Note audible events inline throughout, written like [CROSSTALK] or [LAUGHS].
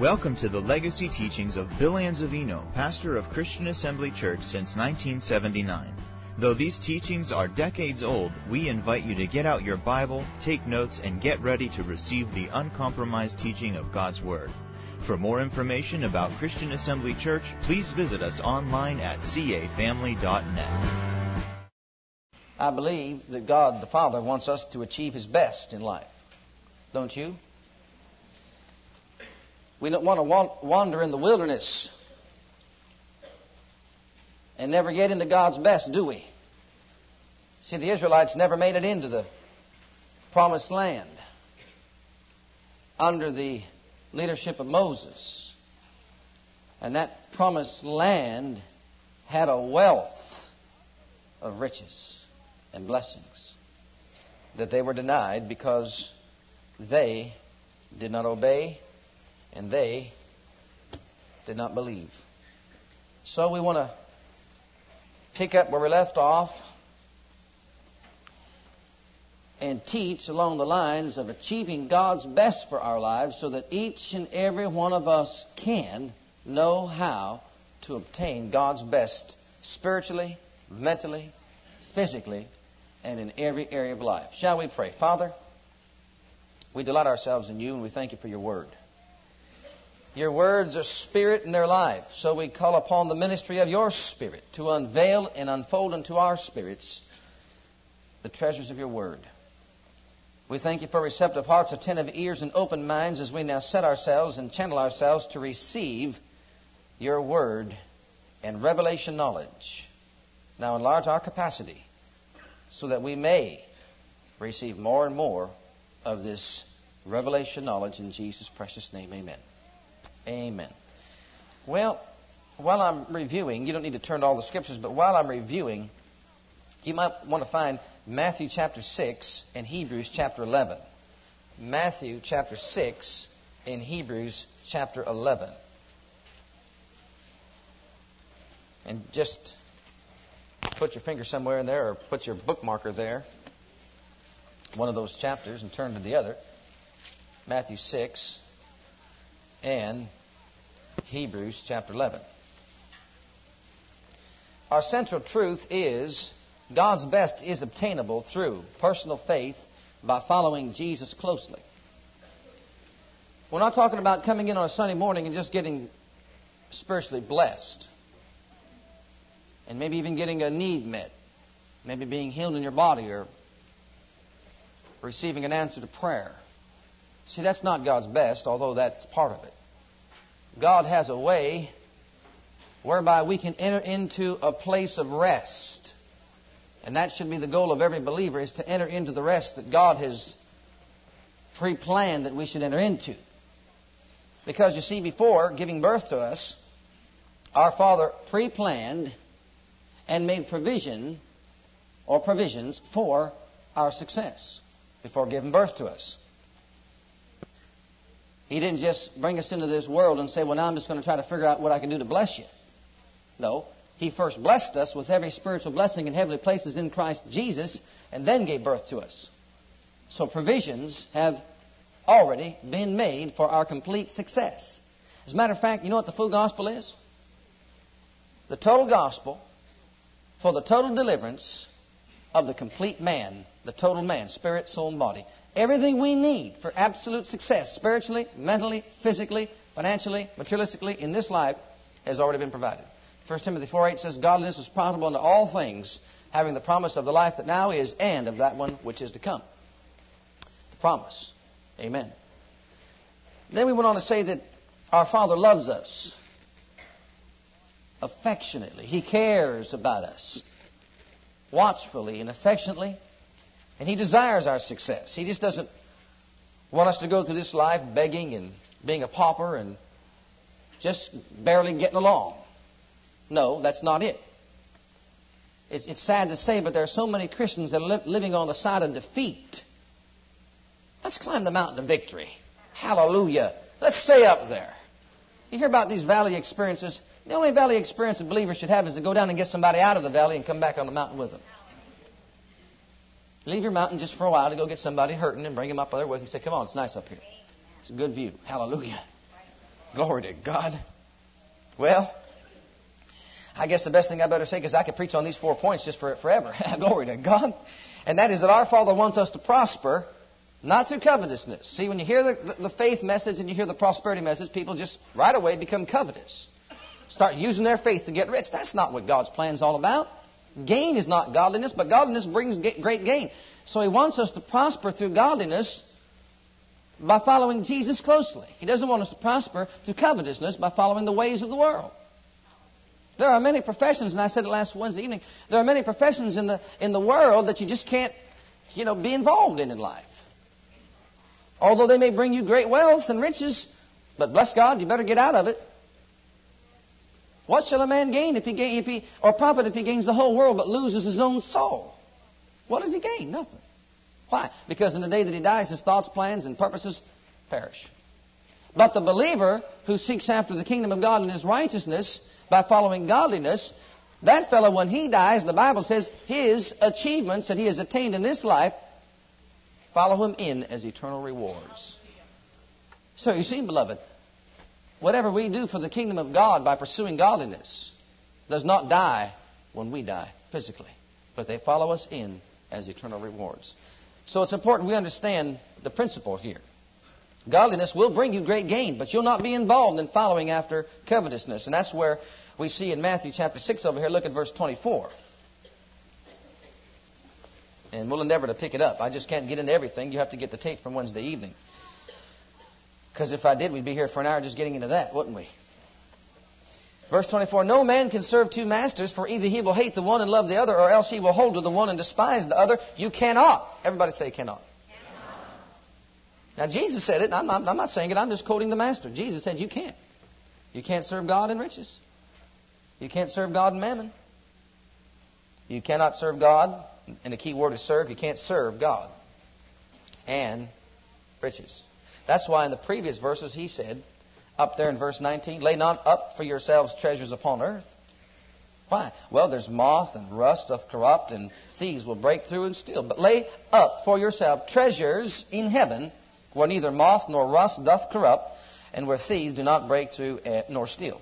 Welcome to the legacy teachings of Bill Anzavino, pastor of Christian Assembly Church since 1979. Though these teachings are decades old, we invite you to get out your Bible, take notes, and get ready to receive the uncompromised teaching of God's Word. For more information about Christian Assembly Church, please visit us online at cafamily.net. I believe that God the Father wants us to achieve His best in life. Don't you? We don't want to wander in the wilderness and never get into God's best, do we? See, the Israelites never made it into the promised land under the leadership of Moses. And that promised land had a wealth of riches and blessings that they were denied because they did not obey and they did not believe. So we want to pick up where we left off and teach along the lines of achieving God's best for our lives so that each and every one of us can know how to obtain God's best spiritually, mentally, physically, and in every area of life. Shall we pray? Father, we delight ourselves in you and we thank you for your word. Your words are spirit and their life. So we call upon the ministry of your spirit to unveil and unfold unto our spirits the treasures of your word. We thank you for receptive hearts, attentive ears, and open minds as we now set ourselves and channel ourselves to receive your word and revelation knowledge. Now enlarge our capacity so that we may receive more and more of this revelation knowledge in Jesus' precious name. Amen. Amen. Well, while I'm reviewing, you don't need to turn to all the scriptures, but while I'm reviewing, you might want to find Matthew chapter 6 and Hebrews chapter 11. Matthew chapter 6 and Hebrews chapter 11. And just put your finger somewhere in there or put your bookmarker there, one of those chapters, and turn to the other. Matthew 6 and Hebrews chapter 11. Our central truth is God's best is obtainable through personal faith by following Jesus closely. We're not talking about coming in on a Sunday morning and just getting spiritually blessed. And maybe even getting a need met. Maybe being healed in your body or receiving an answer to prayer. See, that's not God's best, although that's part of it. God has a way whereby we can enter into a place of rest. And that should be the goal of every believer is to enter into the rest that God has pre-planned that we should enter into. Because you see, before giving birth to us, our Father pre-planned and made provision or provisions for our success before giving birth to us. He didn't just bring us into this world and say, well, now I'm just going to try to figure out what I can do to bless you. No. He first blessed us with every spiritual blessing in heavenly places in Christ Jesus and then gave birth to us. So provisions have already been made for our complete success. As a matter of fact, you know what the full gospel is? The total gospel for the total deliverance of the complete man, the total man, spirit, soul, and body. Everything we need for absolute success, spiritually, mentally, physically, financially, materialistically, in this life, has already been provided. 1 Timothy 4 8 says, Godliness is profitable unto all things, having the promise of the life that now is and of that one which is to come. The promise. Amen. Then we went on to say that our Father loves us affectionately. He cares about us watchfully and affectionately. And He desires our success. He just doesn't want us to go through this life begging and being a pauper and just barely getting along. No, that's not it. It's, it's sad to say, but there are so many Christians that are li- living on the side of defeat. Let's climb the mountain of victory. Hallelujah. Let's stay up there. You hear about these valley experiences. The only valley experience a believer should have is to go down and get somebody out of the valley and come back on the mountain with them. Leave your mountain just for a while to go get somebody hurting and bring him up there with you. Say, come on, it's nice up here. It's a good view. Hallelujah. Glory to God. Well, I guess the best thing I better say, because I could preach on these four points just for forever. [LAUGHS] Glory to God. And that is that our Father wants us to prosper, not through covetousness. See, when you hear the, the, the faith message and you hear the prosperity message, people just right away become covetous. Start using their faith to get rich. That's not what God's plan is all about. Gain is not godliness, but godliness brings great gain. So He wants us to prosper through godliness by following Jesus closely. He doesn't want us to prosper through covetousness by following the ways of the world. There are many professions, and I said it last Wednesday evening, there are many professions in the, in the world that you just can't, you know, be involved in in life. Although they may bring you great wealth and riches, but bless God, you better get out of it. What shall a man gain if he gain, if he, or profit if he gains the whole world but loses his own soul? What does he gain? Nothing. Why? Because in the day that he dies, his thoughts, plans, and purposes perish. But the believer who seeks after the kingdom of God and his righteousness by following godliness, that fellow, when he dies, the Bible says his achievements that he has attained in this life follow him in as eternal rewards. So you see, beloved, whatever we do for the kingdom of God by pursuing godliness does not die when we die physically, but they follow us in as eternal rewards. So it's important we understand the principle here. Godliness will bring you great gain, but you'll not be involved in following after covetousness. And that's where we see in Matthew chapter 6 over here. Look at verse 24. And we'll endeavor to pick it up. I just can't get into everything. You have to get the tape from Wednesday evening. Because if I did, we'd be here for an hour just getting into that, wouldn't we? Verse 24 No man can serve two masters, for either he will hate the one and love the other, or else he will hold to the one and despise the other. You cannot. Everybody say cannot. cannot. Now, Jesus said it, I'm not, I'm not saying it, I'm just quoting the Master. Jesus said you can't. You can't serve God and riches. You can't serve God and mammon. You cannot serve God, and the key word is serve. You can't serve God and riches. That's why in the previous verses he said, up there in verse 19. Lay not up for yourselves treasures upon earth. Why? Well, there's moth and rust doth corrupt, and thieves will break through and steal. But lay up for yourself treasures in heaven, where neither moth nor rust doth corrupt, and where thieves do not break through eh, nor steal.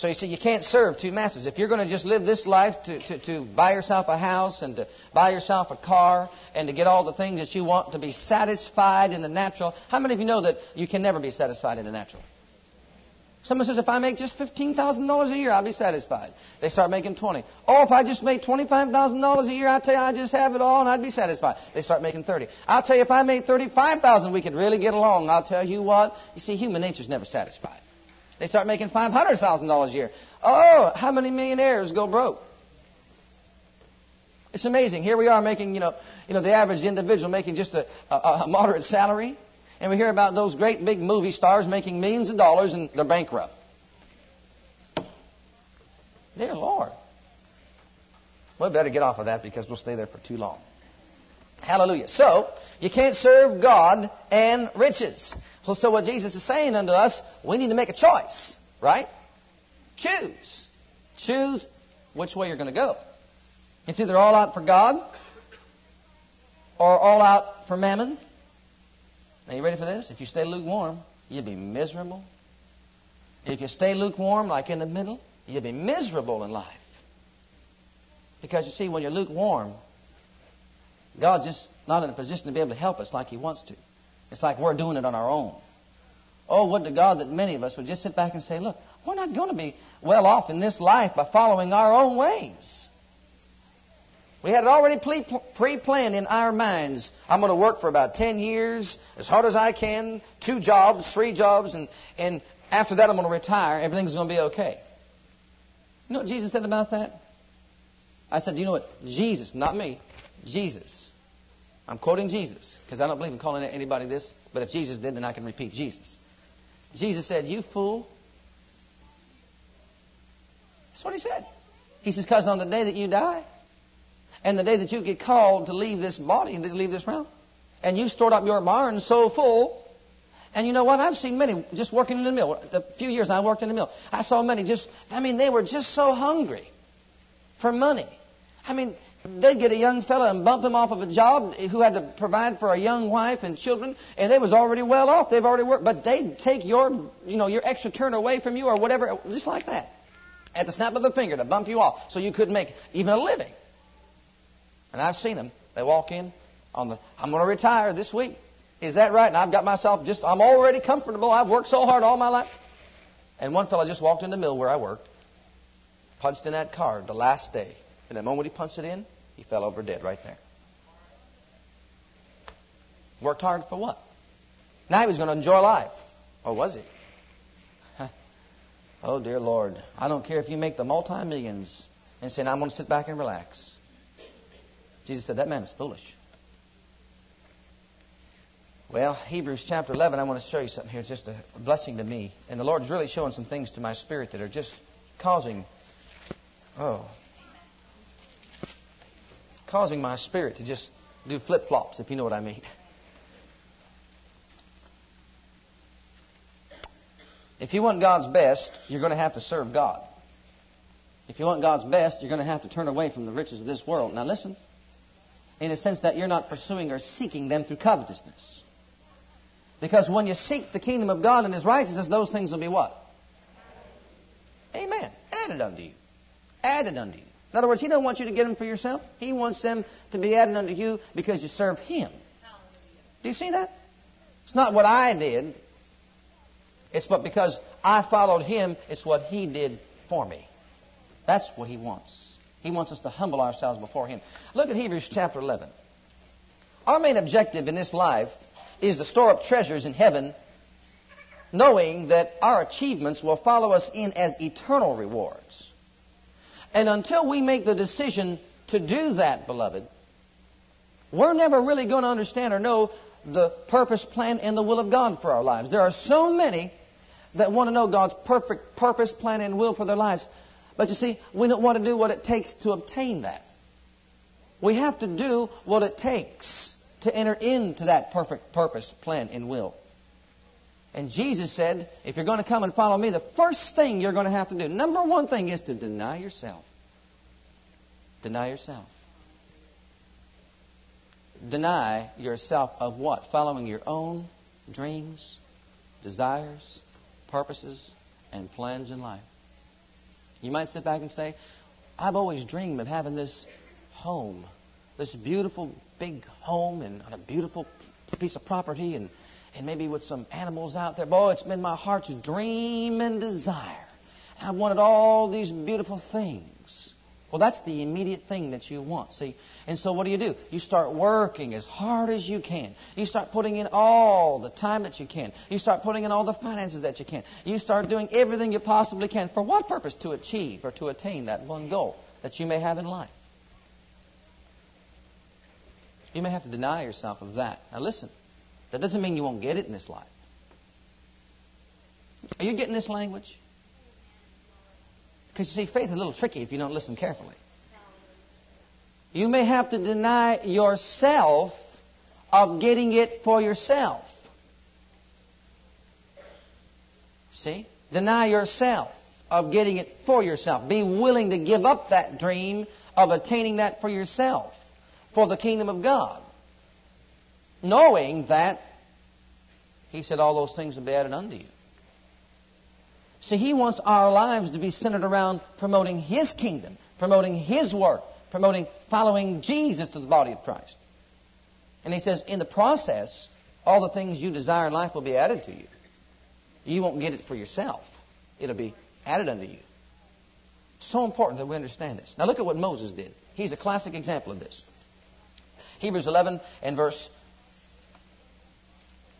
So you see, you can't serve two masters. If you're going to just live this life to, to, to buy yourself a house and to buy yourself a car and to get all the things that you want to be satisfied in the natural, how many of you know that you can never be satisfied in the natural? Someone says, if I make just $15,000 a year, I'll be satisfied. They start making 20. Oh, if I just make $25,000 a year, I tell you, I just have it all and I'd be satisfied. They start making 30. I'll tell you, if I made 35,000, we could really get along. I'll tell you what. You see, human nature's never satisfied. They start making $500,000 a year. Oh, how many millionaires go broke? It's amazing. Here we are making, you know, you know, the average individual making just a, a, a moderate salary. And we hear about those great big movie stars making millions of dollars and they're bankrupt. Dear Lord. We better get off of that because we'll stay there for too long. Hallelujah. So, you can't serve God and riches. So, so what Jesus is saying unto us, we need to make a choice, right? Choose. Choose which way you're going to go. It's either all out for God or all out for mammon now, you ready for this? If you stay lukewarm, you'll be miserable. If you stay lukewarm, like in the middle, you'll be miserable in life. Because you see, when you're lukewarm, God's just not in a position to be able to help us like He wants to. It's like we're doing it on our own. Oh, would to God that many of us would just sit back and say, look, we're not going to be well off in this life by following our own ways. We had it already pre planned in our minds. I'm going to work for about 10 years, as hard as I can, two jobs, three jobs, and, and after that I'm going to retire. Everything's going to be okay. You know what Jesus said about that? I said, "Do you know what? Jesus, not me, Jesus. I'm quoting Jesus because I don't believe in calling anybody this, but if Jesus did, then I can repeat Jesus. Jesus said, You fool. That's what he said. He says, Because on the day that you die, and the day that you get called to leave this body and to leave this realm, and you stored up your barn so full, and you know what? I've seen many just working in the mill. The few years I worked in the mill, I saw many just, I mean, they were just so hungry for money. I mean, They'd get a young fella and bump him off of a job who had to provide for a young wife and children, and they was already well off. They've already worked, but they'd take your, you know, your extra turn away from you or whatever, just like that, at the snap of a finger to bump you off, so you couldn't make even a living. And I've seen them. They walk in on the, I'm going to retire this week. Is that right? And I've got myself just, I'm already comfortable. I've worked so hard all my life. And one fellow just walked in the mill where I worked, punched in that card the last day. And the moment he punched it in, he fell over dead right there. Worked hard for what? Now he was going to enjoy life. Or was he? [LAUGHS] Oh, dear Lord. I don't care if you make the multi millions and say, I'm going to sit back and relax. Jesus said, That man is foolish. Well, Hebrews chapter 11, I want to show you something here. It's just a blessing to me. And the Lord's really showing some things to my spirit that are just causing, oh, causing my spirit to just do flip flops, if you know what I mean. If you want God's best, you're going to have to serve God. If you want God's best, you're going to have to turn away from the riches of this world. Now, listen, in the sense that you're not pursuing or seeking them through covetousness. Because when you seek the kingdom of God and His righteousness, those things will be what? Amen. Added unto you. Added unto you. In other words, He doesn't want you to get them for yourself. He wants them to be added unto you because you serve Him. Do you see that? It's not what I did. It's but because I followed Him, it's what He did for me. That's what He wants. He wants us to humble ourselves before Him. Look at Hebrews chapter 11. Our main objective in this life is to store up treasures in heaven, knowing that our achievements will follow us in as eternal rewards. And until we make the decision to do that, beloved, we're never really going to understand or know the purpose, plan, and the will of God for our lives. There are so many that want to know God's perfect purpose, plan, and will for their lives. But you see, we don't want to do what it takes to obtain that. We have to do what it takes to enter into that perfect purpose, plan, and will. And Jesus said, if you're going to come and follow me, the first thing you're going to have to do, number one thing is to deny yourself. Deny yourself. Deny yourself of what? Following your own dreams, desires, purposes, and plans in life. You might sit back and say, I've always dreamed of having this home, this beautiful big home and a beautiful piece of property and, and maybe with some animals out there. Boy, it's been my heart's dream and desire. I wanted all these beautiful things. Well, that's the immediate thing that you want. See? And so what do you do? You start working as hard as you can. You start putting in all the time that you can. You start putting in all the finances that you can. You start doing everything you possibly can. For what purpose? To achieve or to attain that one goal that you may have in life. You may have to deny yourself of that. Now listen, that doesn't mean you won't get it in this life. Are you getting this language? Because you see, faith is a little tricky if you don't listen carefully. You may have to deny yourself of getting it for yourself. See? Deny yourself of getting it for yourself. Be willing to give up that dream of attaining that for yourself for the kingdom of God. Knowing that He said all those things will be added unto you. See, He wants our lives to be centered around promoting His kingdom, promoting His work, promoting following Jesus to the body of Christ. And He says, in the process, all the things you desire in life will be added to you. You won't get it for yourself. It'll be added unto you. So important that we understand this. Now look at what Moses did. He's a classic example of this. Hebrews 11 and verse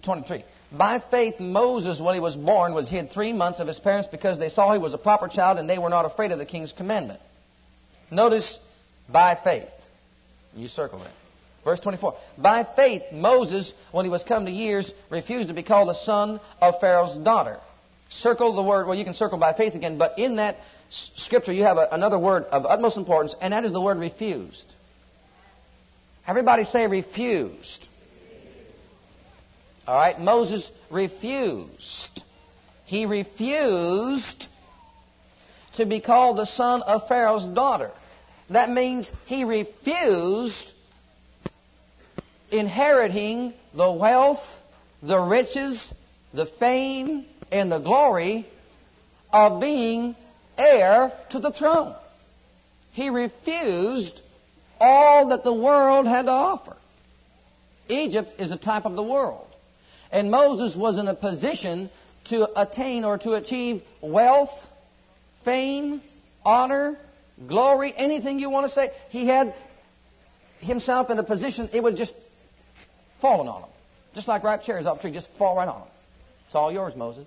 23. By faith, Moses, when he was born, was hid three months of his parents because they saw he was a proper child and they were not afraid of the king's commandment. Notice, by faith. You circle that. Verse 24. By faith, Moses, when he was come to years, refused to be called the son of Pharaoh's daughter. Circle the word, well, you can circle by faith again, but in that scripture you have a, another word of utmost importance, and that is the word refused. Everybody say refused. All right, Moses refused. He refused to be called the son of Pharaoh's daughter. That means he refused inheriting the wealth, the riches, the fame, and the glory of being heir to the throne. He refused all that the world had to offer. Egypt is a type of the world. And Moses was in a position to attain or to achieve wealth, fame, honor, glory, anything you want to say. He had himself in a position, it would just fallen on him. Just like ripe cherries off a tree, just fall right on him. It's all yours, Moses.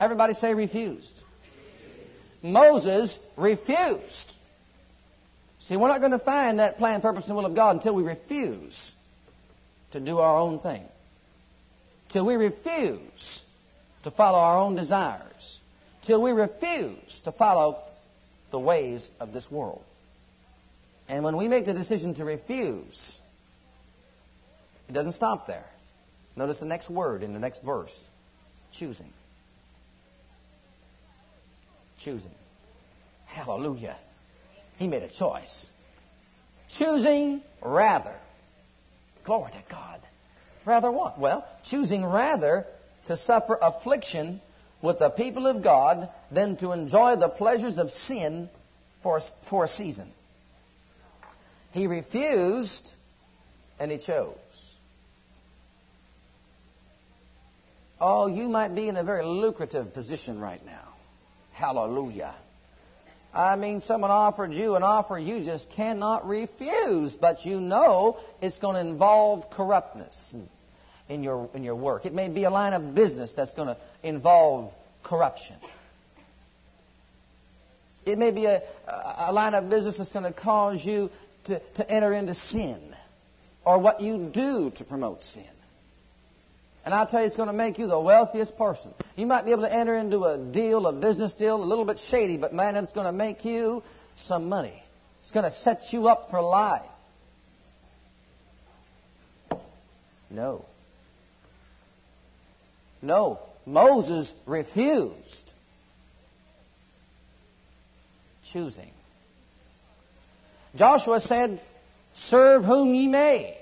Everybody say refused. Moses refused. See, we're not going to find that plan, purpose, and will of God until we refuse to do our own thing. Till we refuse to follow our own desires. Till we refuse to follow the ways of this world. And when we make the decision to refuse, it doesn't stop there. Notice the next word in the next verse choosing. Choosing. Hallelujah. He made a choice. Choosing rather. Glory to God. Rather what? Well, choosing rather to suffer affliction with the people of God than to enjoy the pleasures of sin for, for a season. He refused and he chose. Oh, you might be in a very lucrative position right now. Hallelujah. I mean, someone offered you an offer you just cannot refuse, but you know it's going to involve corruptness in your, in your work. It may be a line of business that's going to involve corruption. It may be a, a line of business that's going to cause you to, to enter into sin or what you do to promote sin. And I'll tell you, it's going to make you the wealthiest person. You might be able to enter into a deal, a business deal, a little bit shady, but man, it's going to make you some money. It's going to set you up for life. No. No. Moses refused. Choosing. Joshua said, Serve whom ye may.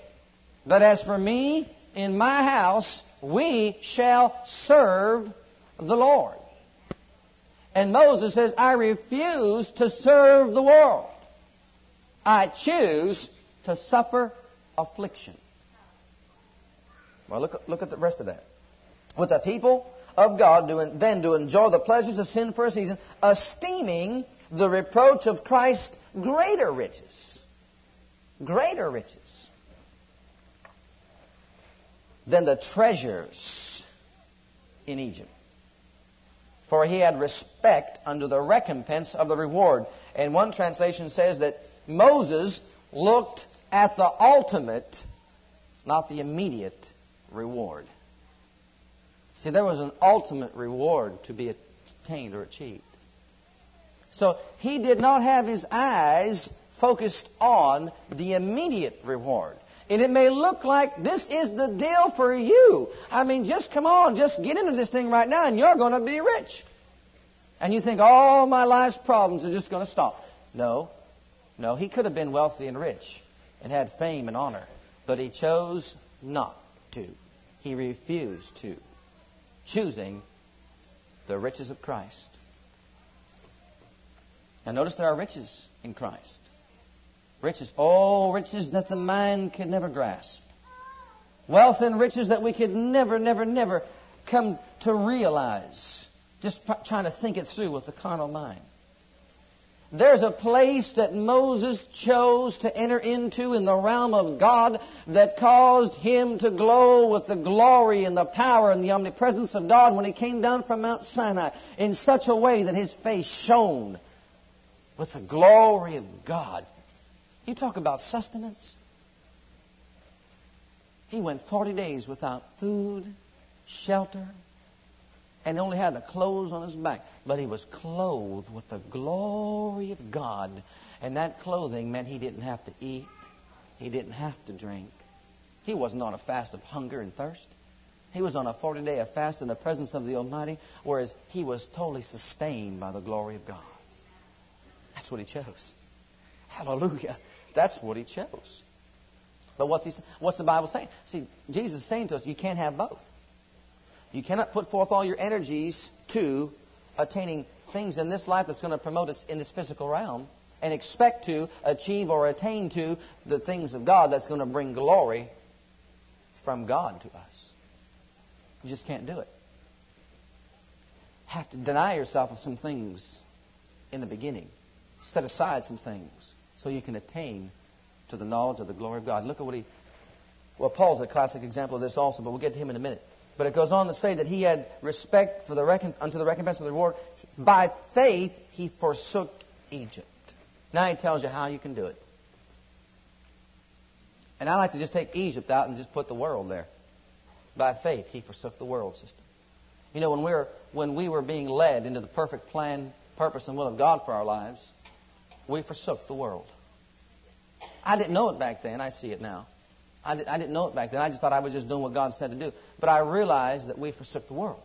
But as for me, in my house, we shall serve the Lord. And Moses says, I refuse to serve the world. I choose to suffer affliction. Well, look, look at the rest of that. With the people of God, doing, then to enjoy the pleasures of sin for a season, esteeming the reproach of Christ greater riches. Greater riches than the treasures in Egypt. For he had respect under the recompense of the reward. And one translation says that Moses looked at the ultimate, not the immediate reward. See, there was an ultimate reward to be attained or achieved. So he did not have his eyes focused on the immediate reward. And it may look like this is the deal for you. I mean, just come on, just get into this thing right now and you're going to be rich. And you think all my life's problems are just going to stop. No. No, he could have been wealthy and rich and had fame and honor. But he chose not to. He refused to. Choosing the riches of Christ. Now, notice there are riches in Christ. Riches. Oh, riches that the mind could never grasp. Wealth and riches that we could never, never, never come to realize. Just trying to think it through with the carnal mind. There's a place that Moses chose to enter into in the realm of God that caused him to glow with the glory and the power and the omnipresence of God when he came down from Mount Sinai in such a way that his face shone with the glory of God you talk about sustenance. He went 40 days without food, shelter, and only had the clothes on his back. But he was clothed with the glory of God. And that clothing meant he didn't have to eat, he didn't have to drink. He wasn't on a fast of hunger and thirst. He was on a 40 day fast in the presence of the Almighty, whereas he was totally sustained by the glory of God. That's what he chose. Hallelujah. That's what he chose. But what's, he, what's the Bible saying? See, Jesus is saying to us, you can't have both. You cannot put forth all your energies to attaining things in this life that's going to promote us in this physical realm and expect to achieve or attain to the things of God that's going to bring glory from God to us. You just can't do it. Have to deny yourself of some things in the beginning. Set aside some things so you can attain to the knowledge of the glory of God. Look at what he. Well, Paul's a classic example of this also, but we'll get to him in a minute. But it goes on to say that he had respect for the recon, unto the recompense of the reward. By faith he forsook Egypt. Now he tells you how you can do it. And I like to just take Egypt out and just put the world there. By faith he forsook the world system. You know, when we were when we were being led into the perfect plan, purpose, and will of God for our lives, we forsook the world. I didn't know it back then. I see it now. I, did, didn't know it back then. I just thought I was just doing what God said to do. But I realized that we forsook the world.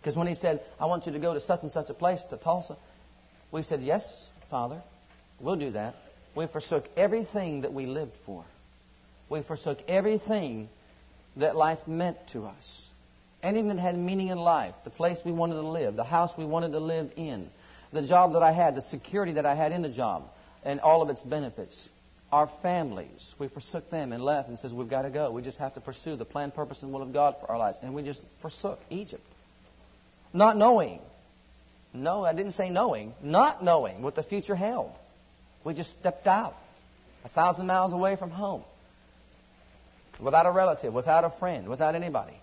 Because when He said, I want you to go to such and such a place, to Tulsa, we said, Yes, Father, we'll do that. We forsook everything that we lived for. We forsook everything that life meant to us. Anything that had meaning in life, the place we wanted to live, the house we wanted to live in, the job that I had, the security that I had in the job, and all of its benefits. Our families, we forsook them and left and says, we've got to go. We just have to pursue the plan, purpose, and will of God for our lives. And we just forsook Egypt. Not knowing. No, I didn't say knowing. Not knowing what the future held. We just stepped out. A thousand miles away from home. Without a relative, without a friend, without anybody.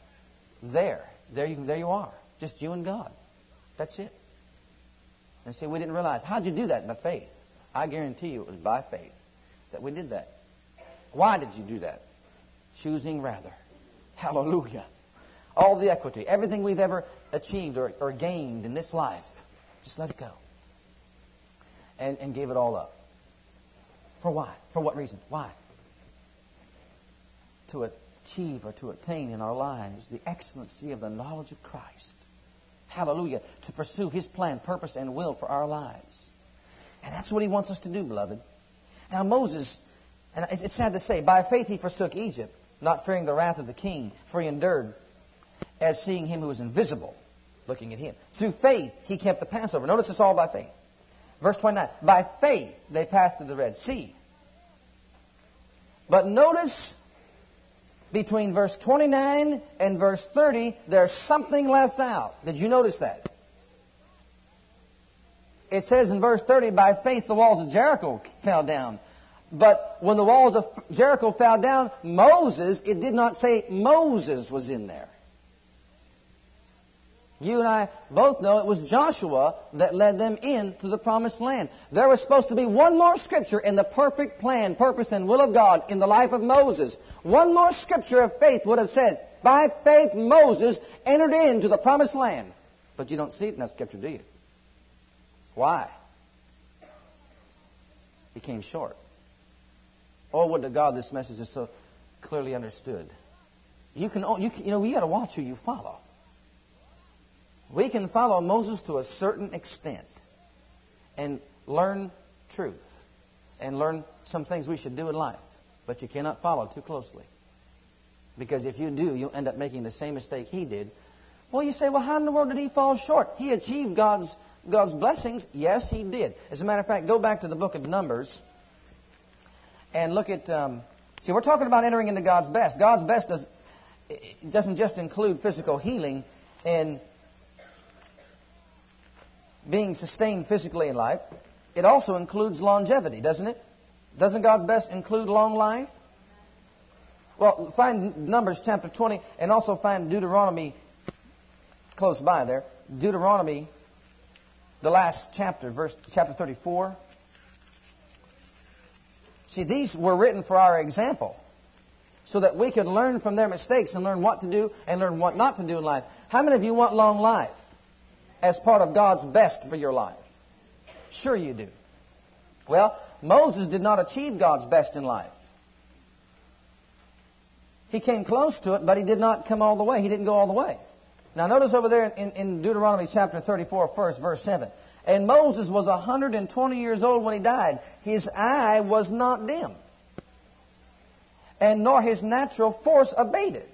There. There you, there you are. Just you and God. That's it. And see, we didn't realize. How'd you do that? By faith. I guarantee you it was by faith that we did that. Why did you do that? Choosing rather. Hallelujah. All the equity, everything we've ever achieved or, or gained in this life, just let it go. And, and gave it all up. For why? For what reason? Why? To achieve or to attain in our lives the excellency of the knowledge of Christ. Hallelujah. To pursue His plan, purpose, and will for our lives. And that's what He wants us to do, beloved. Now, Moses, and it's sad to say, by faith he forsook Egypt, not fearing the wrath of the king, for he endured as seeing him who was invisible, looking at him. Through faith he kept the Passover. Notice it's all by faith. Verse 29. By faith they passed through the Red Sea. But notice between verse 29 and verse 30, there's something left out. Did you notice that? It says in verse 30, by faith the walls of Jericho fell down. But when the walls of Jericho fell down, Moses, it did not say Moses was in there. You and I both know it was Joshua that led them into the promised land. There was supposed to be one more scripture in the perfect plan, purpose, and will of God in the life of Moses. One more scripture of faith would have said, by faith Moses entered into the promised land. But you don't see it in that scripture, do you? Why? He came short. Oh, would to God this message is so clearly understood. You can, you, can, you know, we got to watch who you follow. We can follow Moses to a certain extent and learn truth and learn some things we should do in life, but you cannot follow too closely. Because if you do, you'll end up making the same mistake he did. Well, you say, well, how in the world did he fall short? He achieved God's God's blessings? Yes, he did. As a matter of fact, go back to the book of Numbers and look at. Um, see, we're talking about entering into God's best. God's best does, doesn't just include physical healing and being sustained physically in life. It also includes longevity, doesn't it? Doesn't God's best include long life? Well, find Numbers chapter 20 and also find Deuteronomy close by there. Deuteronomy the last chapter, verse chapter 34. See, these were written for our example so that we could learn from their mistakes and learn what to do and learn what not to do in life. How many of you want long life as part of God's best for your life? Sure you do. Well, Moses did not achieve God's best in life. He came close to it, but he did not come all the way. He didn't go all the way. Now notice over there in, in Deuteronomy chapter 34, first verse 7. And Moses was 120 years old when he died. His eye was not dim, and nor his natural force abated.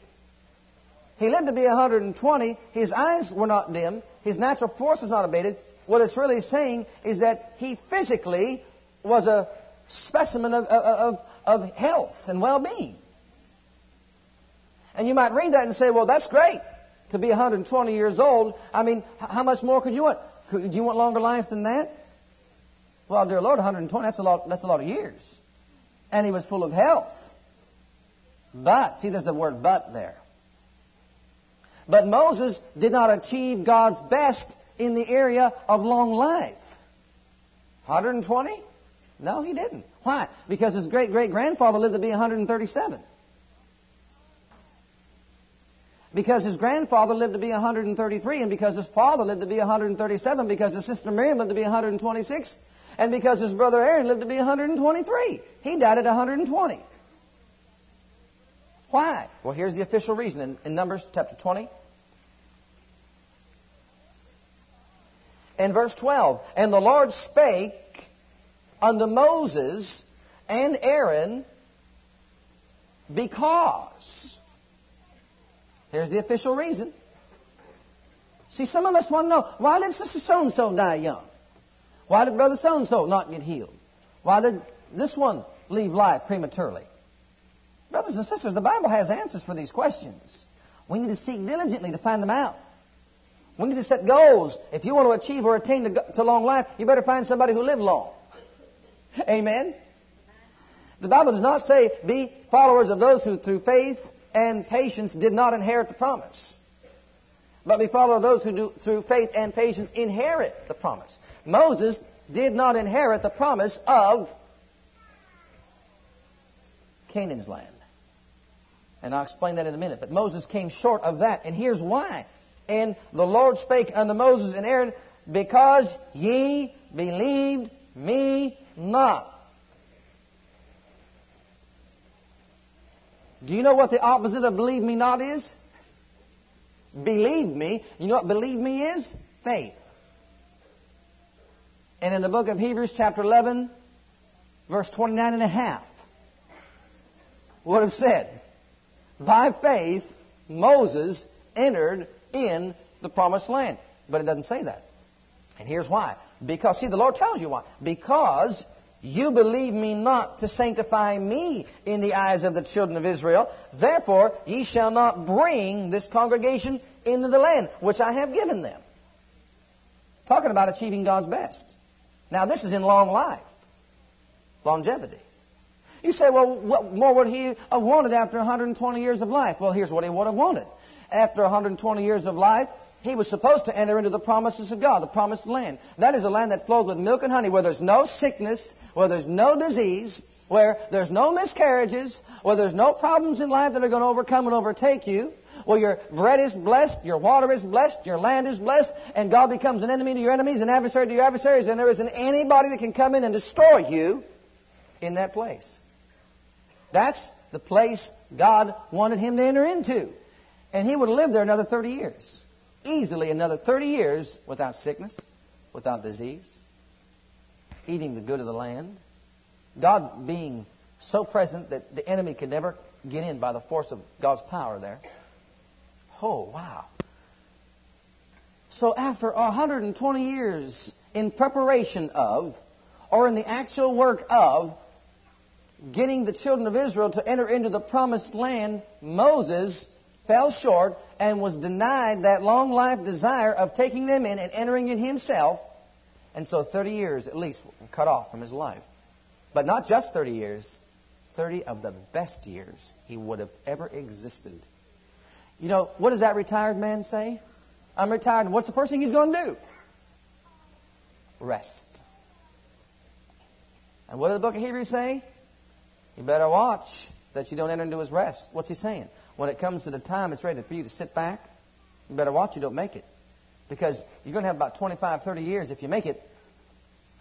He lived to be 120. His eyes were not dim. His natural force was not abated. What it's really saying is that he physically was a specimen of, of, of health and well-being. And you might read that and say, well, that's great to be 120 years old. I mean, how much more could you want? Could you want longer life than that? Well, dear Lord, 120, that's a lot, that's a lot of years. And he was full of health. But, see, there's the word but there. But Moses did not achieve God's best in the area of long life. 120? No, he didn't. Why? Because his great great grandfather lived to be 137. Because his grandfather lived to be 133, and because his father lived to be 137, because his sister Miriam lived to be 126, and because his brother Aaron lived to be 123. He died at 120. Why? Well, here's the official reason in, in Numbers chapter 20. In verse 12, And the Lord spake unto Moses and Aaron because. Here's the official reason. See, some of us want to know why did Sister so and so die young? Why did Brother so and so not get healed? Why did this one leave life prematurely? Brothers and sisters, the Bible has answers for these questions. We need to seek diligently to find them out. We need to set goals. If you want to achieve or attain to, long life, you better find somebody who lived long. [LAUGHS] Amen. The Bible does not say be followers of those who through faith and patience did not inherit the promise. But be followers of those who do, through faith and patience inherit the promise. Moses did not inherit the promise of Canaan's land. And I'll explain that in a minute. But Moses came short of that. And here's why. And the Lord spake unto Moses and Aaron, because ye believed me not. Do you know what the opposite of believe me not is? Believe me. You know what believe me is? Faith. And in the book of Hebrews, chapter 11, verse 29 and a half, would have said, By faith, Moses entered in the promised land. But it doesn't say that. And here's why. Because, see, the Lord tells you why. Because you believe me not to sanctify me in the eyes of the children of Israel. Therefore, ye shall not bring this congregation into the land which I have given them. Talking about achieving God's best. Now, this is in long life, longevity. You say, well, what more would he have wanted after 120 years of life? Well, here's what he would have wanted. After 120 years of life, he was supposed to enter into the promises of God, the promised land. That is a land that flows with milk and honey, where there's no sickness, where there's no disease, where there's no miscarriages, where there's no problems in life that are going to overcome and overtake you, where your bread is blessed, your water is blessed, your land is blessed, and God becomes an enemy to your enemies, an adversary to your adversaries, and there isn't anybody that can come in and destroy you in that place. That's the place God wanted him to enter into. And he would lived there another 30 years easily another 30 years without sickness, without disease, eating the good of the land, God being so present that the enemy could never get in by the force of God's power there. Oh, wow. So after 120 years in preparation of, or in the actual work of, getting the children of Israel to enter into the promised land, Moses fell short and was denied that long life desire of taking them in and entering in himself. And so 30 years at least cut off from his life. But not just 30 years, 30 of the best years he would have ever existed. You know, what does that retired man say? I'm retired. What's the first thing he's going to do? Rest. And what does the book of Hebrews say? You better watch that you don't enter into his rest. What's he saying? When it comes to the time it's ready for you to sit back, you better watch you don't make it. Because you're going to have about 25, 30 years if you make it.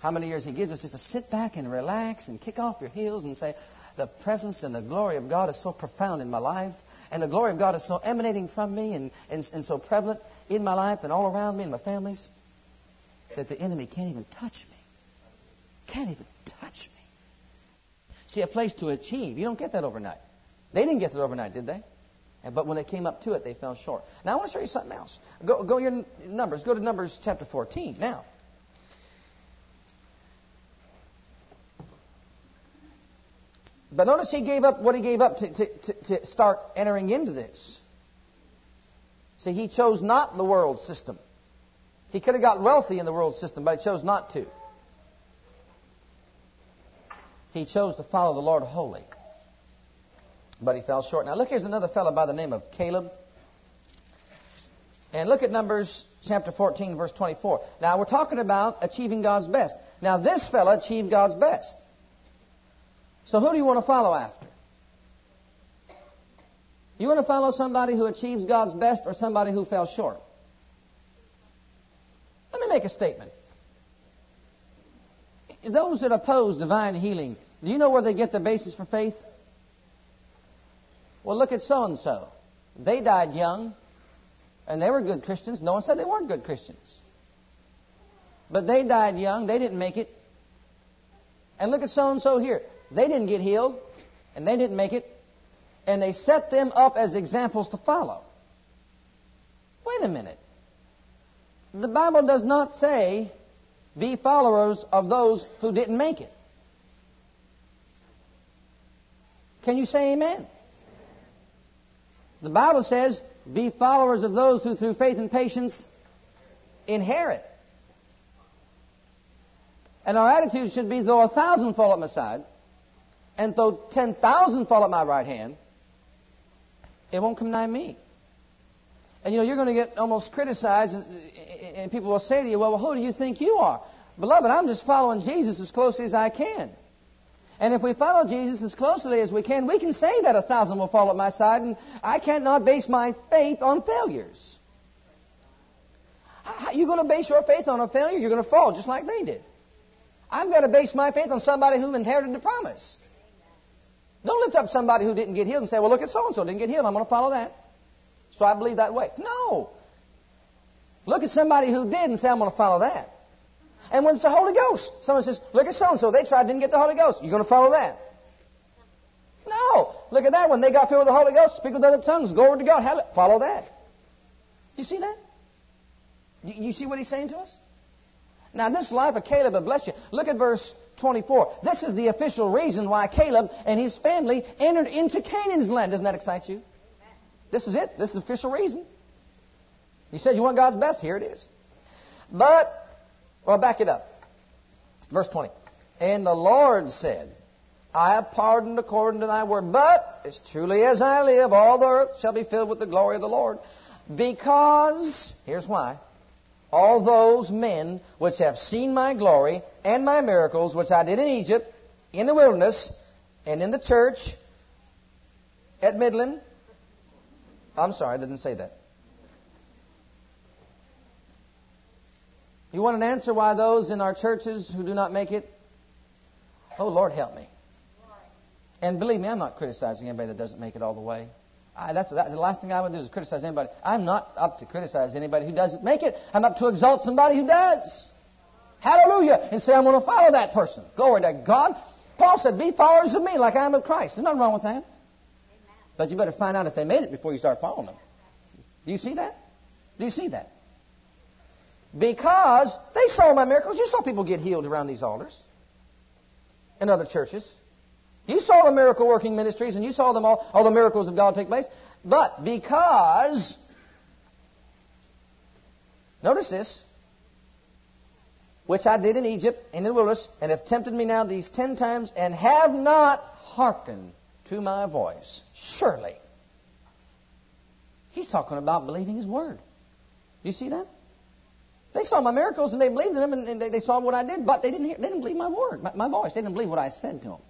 How many years he gives us just to sit back and relax and kick off your heels and say, the presence and the glory of God is so profound in my life. And the glory of God is so emanating from me and, and, and so prevalent in my life and all around me and my families that the enemy can't even touch me. Can't even touch me. See, a place to achieve. You don't get that overnight. They didn't get that overnight, did they? But when they came up to it, they fell short. Now, I want to show you something else. Go, go your Numbers. Go to Numbers chapter 14 now. But notice he gave up what he gave up to, to, to, to start entering into this. See, he chose not the world system. He could have got wealthy in the world system, but he chose not to. He chose to follow the Lord wholly. But he fell short. Now look, here's another fellow by the name of Caleb. And look at Numbers chapter 14, verse 24. Now we're talking about achieving God's best. Now this fellow achieved God's best. So who do you want to follow after? You want to follow somebody who achieves God's best or somebody who fell short? Let me make a statement. Those that oppose divine healing, do you know where they get the basis for faith? Well, look at so and so. They died young, and they were good Christians. No one said they weren't good Christians. But they died young, they didn't make it. And look at so and so here. They didn't get healed, and they didn't make it, and they set them up as examples to follow. Wait a minute. The Bible does not say, be followers of those who didn't make it. Can you say amen? The Bible says, be followers of those who through faith and patience inherit. And our attitude should be, though a thousand fall at my side, and though 10,000 fall at my right hand, it won't come nigh me. And you know, you're going to get almost criticized, and people will say to you, well, who do you think you are? Beloved, I'm just following Jesus as closely as I can. And if we follow Jesus as closely as we can, we can say that a thousand will fall at my side, and I cannot base my faith on failures. How are you going to base your faith on a failure? You're going to fall just like they did. I'm going to base my faith on somebody who inherited the promise. Don't lift up somebody who didn't get healed and say, well, look at so and so didn't get healed. I'm going to follow that. So I believe that way. No. Look at somebody who did and say, I'm going to follow that. And when it's the Holy Ghost, someone says, look at so and so. They tried, didn't get the Holy Ghost. You're going to follow that. No. Look at that one. They got filled with the Holy Ghost. Speak with other tongues. Glory to God. Follow that. Do you see that? You see what he's saying to us? Now, this life of Caleb will bless you. Look at verse 24. This is the official reason why Caleb and his family entered into Canaan's land. Doesn't that excite you? This is it. This is the official reason. You said you want God's best. Here it is. But, well, back it up. Verse 20. And the Lord said, I have pardoned according to thy word, but as truly as I live, all the earth shall be filled with the glory of the Lord. Because, here's why, all those men which have seen my glory and my miracles which I did in Egypt, in the wilderness, and in the church at Midland. I'm sorry, I didn't say that. You want an answer why those in our churches who do not make it? Oh, Lord, help me. And believe me, I'm not criticizing anybody that doesn't make it all the way. I, that's that, the last thing I would do is criticize anybody. I'm not up to criticize anybody who doesn't make it. I'm up to exalt somebody who does. Hallelujah. And say, I'm going to follow that person. Glory to God. Paul said, be followers of me like I am of Christ. There's nothing wrong with that. But you better find out if they made it before you start following them. Do you see that? Do you see that? Because they saw my miracles. You saw people get healed around these altars in other churches. You saw the miracle working ministries and you saw them all, all the miracles of God take place. But because, notice this, which I did in Egypt and in the wilderness, and have tempted me now these ten times, and have not hearkened to my voice. Surely. He's talking about believing His Word. Do you see that? They saw my miracles and they believed in them and, they, saw what I did, but they didn't hear, they didn't believe my word, my, my voice. They didn't believe what I said to them.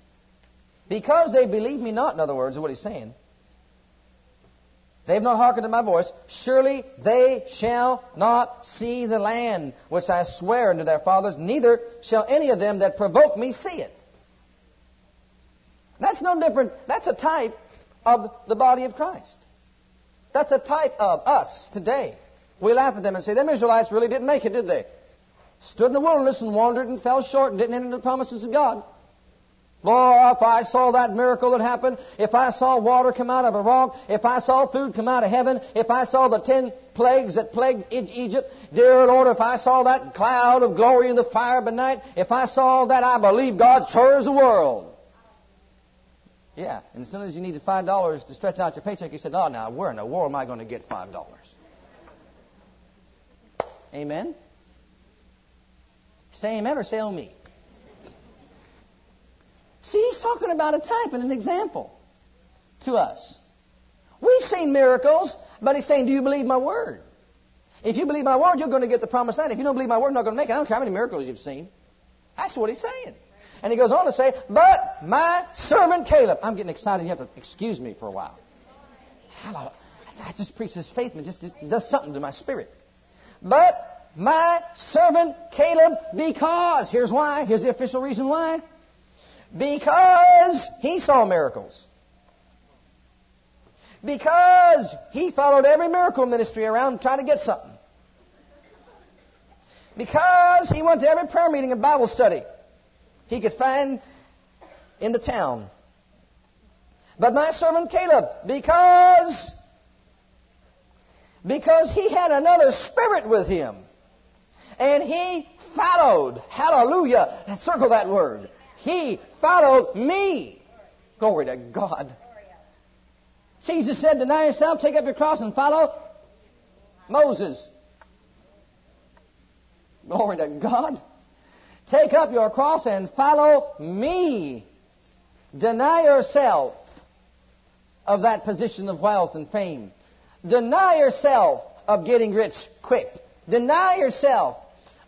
Because they believe me not, in other words, is what he's saying. They have not hearkened to my voice. Surely they shall not see the land which I swear unto their fathers, neither shall any of them that provoke me see it. That's no different. That's a type of the body of Christ. That's a type of us today. We laugh at them and say, them Israelites really didn't make it, did they? Stood in the wilderness and wandered and fell short and didn't enter the promises of God. Boy, if I saw that miracle that happened, if I saw water come out of a rock, if I saw food come out of heaven, if I saw the ten plagues that plagued Egypt, dear Lord, if I saw that cloud of glory in the fire by night, if I saw that, I believe God chores the world. Yeah, and as soon as you needed five dollars to stretch out your paycheck, you said, "Oh, now where in the world am I going to get five dollars?" Amen. Say amen or say oh me. See, he's talking about a type and an example to us. We've seen miracles, but he's saying, Do you believe my word? If you believe my word, you're going to get the promised land. If you don't believe my word, you're not going to make it. I don't care how many miracles you've seen. That's what he's saying. And he goes on to say, But my servant Caleb. I'm getting excited. You have to excuse me for a while. Hello. I just preach this faith and just does something to my spirit. But my servant Caleb, because, here's why, here's the official reason why. Because he saw miracles. Because he followed every miracle ministry around trying to get something. Because he went to every prayer meeting and Bible study he could find in the town. But my servant Caleb, because because he had another spirit with him. And he followed. Hallelujah. Circle that word. He followed me. Glory to God. Jesus said, Deny yourself, take up your cross, and follow Moses. Glory to God. Take up your cross and follow me. Deny yourself of that position of wealth and fame. Deny yourself of getting rich quick. Deny yourself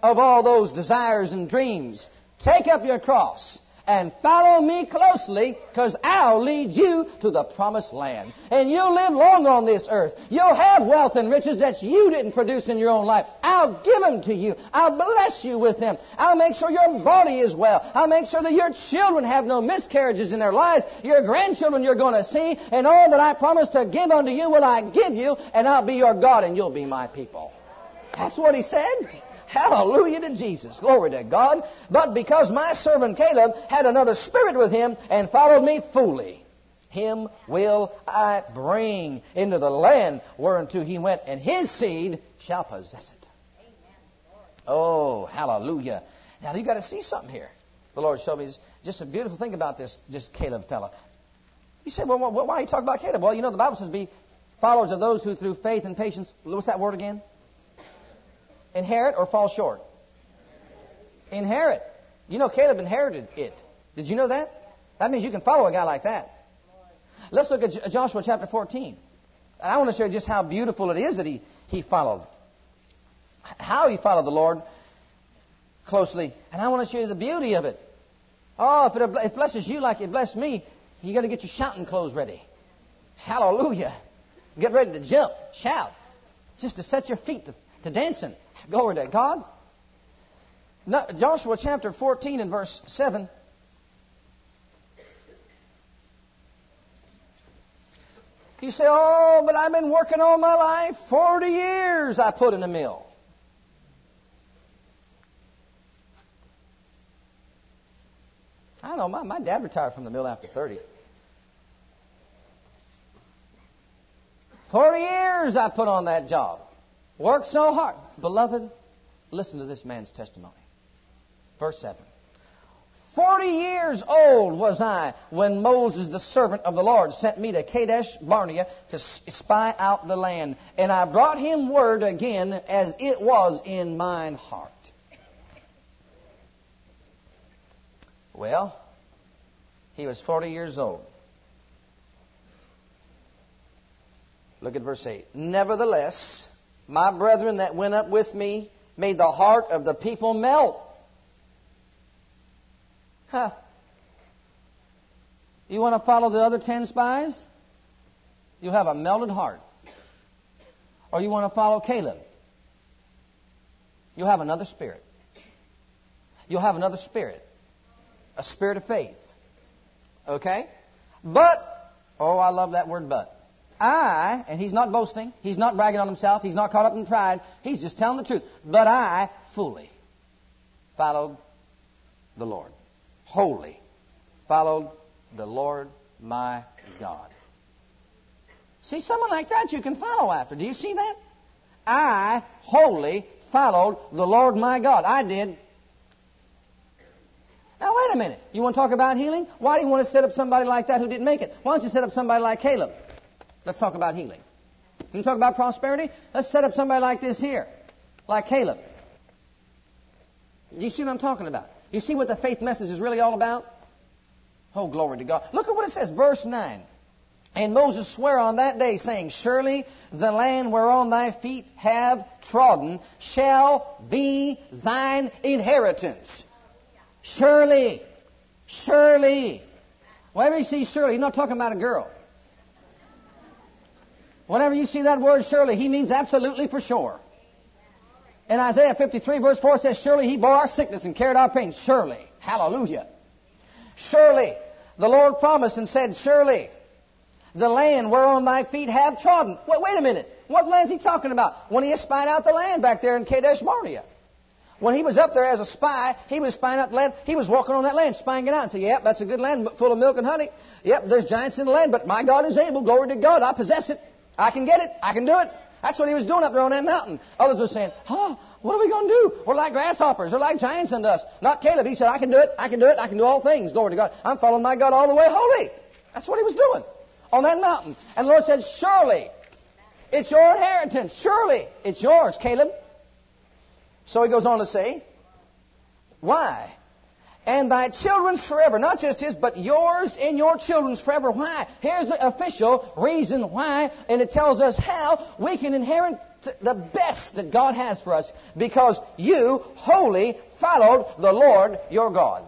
of all those desires and dreams. Take up your cross and follow me closely because I'll lead you to the promised land. And you'll live long on this earth. You'll have wealth and riches that you didn't produce in your own life. I'll give them to you. I'll bless you with them. I'll make sure your body is well. I'll make sure that your children have no miscarriages in their lives. Your grandchildren you're going to see. And all that I promise to give unto you will I give you. And I'll be your God and you'll be my people. That's what he said. Hallelujah to Jesus. Glory to God. But because my servant Caleb had another spirit with him and followed me fully, him will I bring into the land whereunto he went, and his seed shall possess it. Oh, hallelujah. Now you got to see something here. The Lord showed me just a beautiful thing about this, this Caleb fellow. You say, well, why are you talking about Caleb? Well, you know, the Bible says be followers of those who through faith and patience, what's that word again? Inherit or fall short? Inherit. You know, Caleb inherited it. Did you know that? That means you can follow a guy like that. Let's look at Joshua chapter 14. And I want to show you just how beautiful it is that he, he followed. How he followed the Lord closely. And I want to show you the beauty of it. Oh, if it, it blesses you like it blessed me, you got to get your shouting clothes ready. Hallelujah. Get ready to jump, shout, just to set your feet to, to dancing. Glory to God. Joshua chapter 14 and verse 7. You say, Oh, but I've been working all my life. 40 years I put in the mill. I don't know. My, my dad retired from the mill after 30. 40 years I put on that job. Work so hard. Beloved, listen to this man's testimony. Verse 7. Forty years old was I when Moses, the servant of the Lord, sent me to Kadesh Barnea to spy out the land. And I brought him word again as it was in mine heart. Well, he was 40 years old. Look at verse 8. Nevertheless, my brethren that went up with me made the heart of the people melt. Huh. You want to follow the other ten spies? You have a melted heart. Or you want to follow Caleb? You'll have another spirit. You'll have another spirit. A spirit of faith. Okay? But, oh, I love that word but. I, and he's not boasting, he's not bragging on himself, he's not caught up in pride, he's just telling the truth. But I fully followed the Lord. Wholly followed the Lord my God. See, someone like that you can follow after. Do you see that? I wholly followed the Lord my God. I did. Now, wait a minute. You want to talk about healing? Why do you want to set up somebody like that who didn't make it? Why don't you set up somebody like Caleb? Let's talk about healing. Can You talk about prosperity? Let's set up somebody like this here, like Caleb. Do you see what I'm talking about? You see what the faith message is really all about? Oh, glory to God. Look at what it says, verse 9. And Moses swore on that day, saying, Surely the land whereon thy feet have trodden shall be thine inheritance. Surely. Surely. Whenever you see surely, he's not talking about a girl. Whenever you see that word surely, he means absolutely for sure. In Isaiah 53 verse 4 says, Surely he bore our sickness and carried our pain. Surely. Hallelujah. Surely. The Lord promised and said, Surely the land whereon thy feet have trodden. Wait, wait a minute. What land's he talking about? When he spied out the land back there in Kadesh Barnea. When he was up there as a spy, he was spying out the land. He was walking on that land, spying it out, and said, "Yep, that's a good land, full of milk and honey. Yep, there's giants in the land, but my God is able. Glory to God. I possess it. I can get it. I can do it." That's what he was doing up there on that mountain. Others were saying, "Huh? What are we going to do? We're like grasshoppers. We're like giants unto us." Not Caleb. He said, "I can do it. I can do it. I can do all things. Glory to God. I'm following my God all the way holy." That's what he was doing on that mountain. And the Lord said, Surely it's your inheritance. Surely it's yours, Caleb. So he goes on to say, Why? And thy children's forever. Not just his, but yours and your children's forever. Why? Here's the official reason why, and it tells us how we can inherit the best that God has for us because you wholly followed the Lord your God.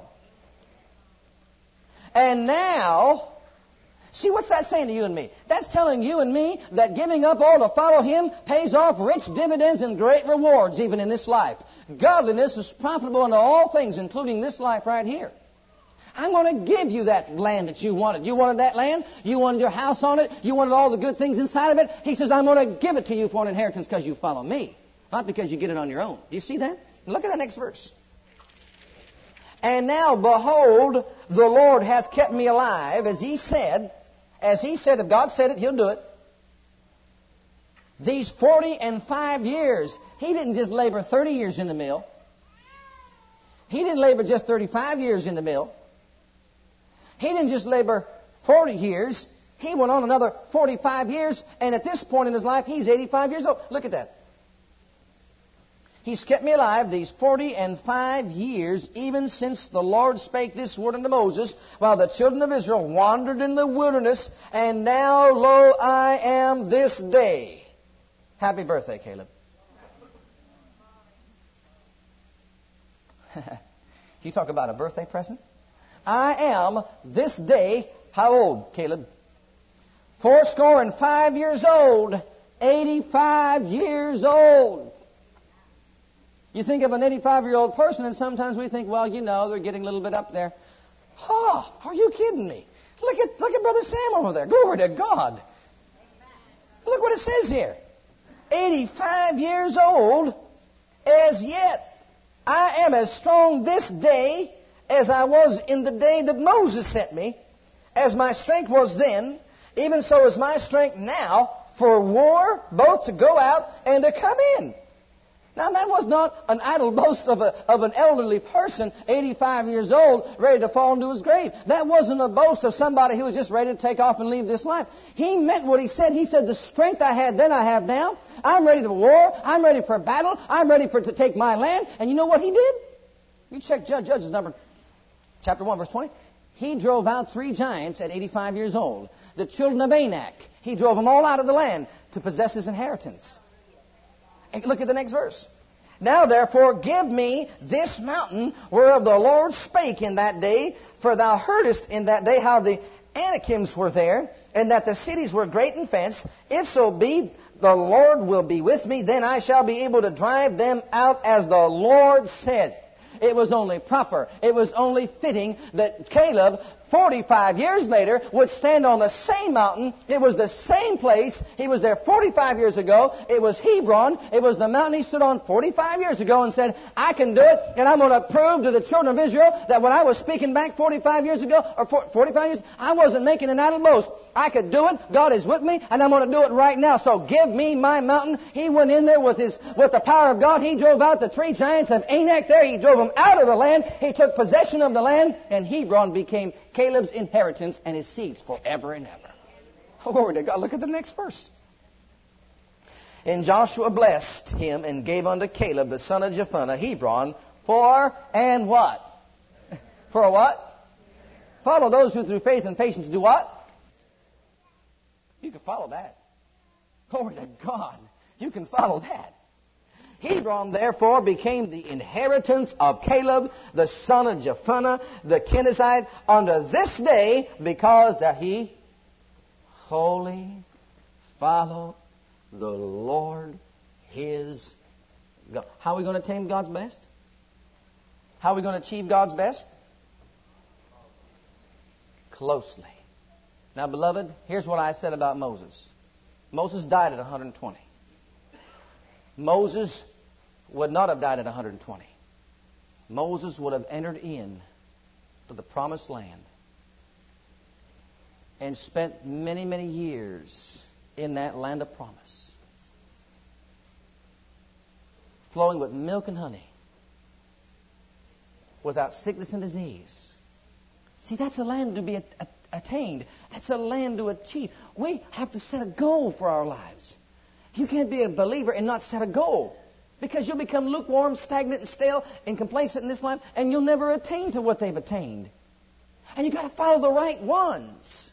And now, See, what's that saying to you and me? That's telling you and me that giving up all to follow Him pays off rich dividends and great rewards even in this life. Godliness is profitable unto all things, including this life right here. I'm going to give you that land that you wanted. You wanted that land? You wanted your house on it? You wanted all the good things inside of it? He says, I'm going to give it to you for an inheritance because you follow me, not because you get it on your own. Do you see that? Look at that next verse. And now, behold, the Lord hath kept me alive, as he said, as he said, if God said it, he'll do it. These 40 and 5 years, he didn't just labor 30 years in the mill. He didn't labor just 35 years in the mill. He didn't just labor 40 years. He went on another 45 years, and at this point in his life, he's 85 years old. Look at that. He's kept me alive these forty and five years, even since the Lord spake this word unto Moses, while the children of Israel wandered in the wilderness, and now, lo, I am this day. Happy birthday, Caleb. [LAUGHS] you talk about a birthday present? I am this day, how old, Caleb? Fourscore and five years old, 85 years old. You think of an 85 year old person, and sometimes we think, well, you know, they're getting a little bit up there. Oh, are you kidding me? Look at, look at Brother Sam over there. Glory to God. Look what it says here 85 years old, as yet I am as strong this day as I was in the day that Moses sent me, as my strength was then, even so is my strength now for war, both to go out and to come in. Now, that was not an idle boast of, a, of an elderly person, 85 years old, ready to fall into his grave. That wasn't a boast of somebody who was just ready to take off and leave this life. He meant what he said. He said, The strength I had then I have now. I'm ready to war. I'm ready for battle. I'm ready for to take my land. And you know what he did? You check Judges number, chapter 1, verse 20. He drove out three giants at 85 years old. The children of Anak. He drove them all out of the land to possess his inheritance. And look at the next verse. Now therefore give me this mountain whereof the Lord spake in that day, for thou heardest in that day how the Anakims were there, and that the cities were great and fenced. If so be the Lord will be with me, then I shall be able to drive them out as the Lord said. It was only proper, it was only fitting that Caleb 45 years later would stand on the same mountain. It was the same place. He was there 45 years ago. It was Hebron. It was the mountain he stood on 45 years ago and said, I can do it, and I'm going to prove to the children of Israel that when I was speaking back 45 years ago, or 45 years, I wasn't making an idle boast. I could do it. God is with me, and I'm going to do it right now. So give me my mountain. He went in there with his, with the power of God. He drove out the three giants of Anak there. He drove them out of the land. He took possession of the land, and Hebron became Caleb's inheritance and his seeds forever and ever. [LAUGHS] Glory to God. Look at the next verse. And Joshua blessed him and gave unto Caleb the son of Jephunneh Hebron for and what? [LAUGHS] For what? Follow those who through faith and patience do what? You can follow that. Glory to God. You can follow that. Hebron therefore became the inheritance of Caleb, the son of Jephunneh, the Kenizzite, unto this day, because that he wholly followed the Lord his God. How are we going to attain God's best? How are we going to achieve God's best? Closely. Now, beloved, here's what I said about Moses. Moses died at 120. Moses would not have died at 120. Moses would have entered in to the promised land and spent many, many years in that land of promise, flowing with milk and honey, without sickness and disease. See, that's a land to be attained. That's a land to achieve. We have to set a goal for our lives. You can't be a believer and not set a goal. Because you'll become lukewarm, stagnant, and stale, and complacent in this life, and you'll never attain to what they've attained. And you've got to follow the right ones.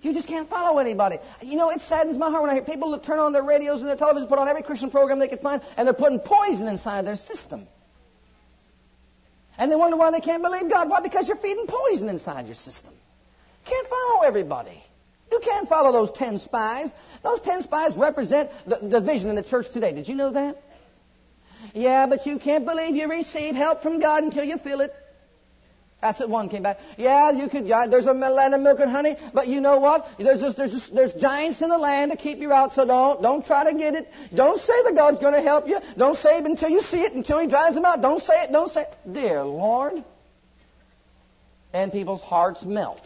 You just can't follow anybody. You know, it saddens my heart when I hear people turn on their radios and their television, put on every Christian program they can find, and they're putting poison inside their system. And they wonder why they can't believe God. Why? Because you're feeding poison inside your system. Can't follow everybody. You can't follow those ten spies. Those ten spies represent the, the vision in the church today. Did you know that? Yeah, but you can't believe you receive help from God until you feel it. That's what one came back. Yeah, you could. Yeah, there's a land of milk and honey, but you know what? There's just, there's just, there's giants in the land to keep you out. So don't don't try to get it. Don't say that God's going to help you. Don't say it until you see it, until He drives them out. Don't say it. Don't say it. Dear Lord. And people's hearts melt.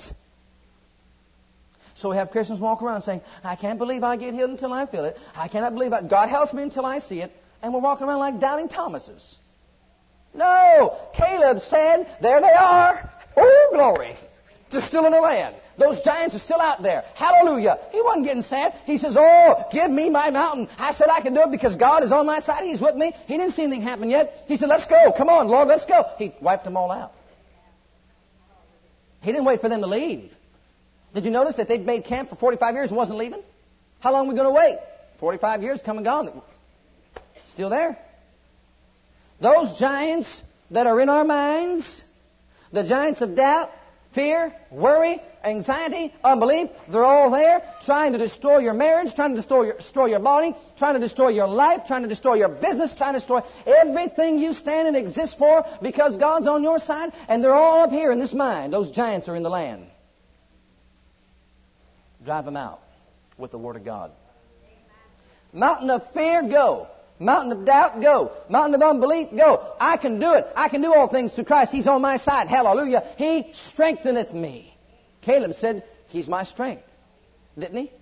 So we have Christians walk around saying, "I can't believe I get healed until I feel it. I cannot believe God helps me until I see it." And we're walking around like doubting Thomases. No! Caleb said, There they are. Oh, glory. They're still in the land. Those giants are still out there. Hallelujah. He wasn't getting sad. He says, Oh, give me my mountain. I said I can do it because God is on my side. He's with me. He didn't see anything happen yet. He said, Let's go. Come on, Lord, let's go. He wiped them all out. He didn't wait for them to leave. Did you notice that they'd made camp for 45 years and wasn't leaving? How long are we going to wait? 45 years come and gone. Still there. Those giants that are in our minds, the giants of doubt, fear, worry, anxiety, unbelief, they're all there trying to destroy your marriage, trying to destroy your, destroy your body, trying to destroy your life, trying to destroy your business, trying to destroy everything you stand and exist for because God's on your side, and they're all up here in this mind. Those giants are in the land. Drive them out with the Word of God. Mountain of fear, go. Mountain of doubt, go. Mountain of unbelief, go. I can do it. I can do all things through Christ. He's on my side. Hallelujah. He strengtheneth me. Caleb said, He's my strength. Didn't he?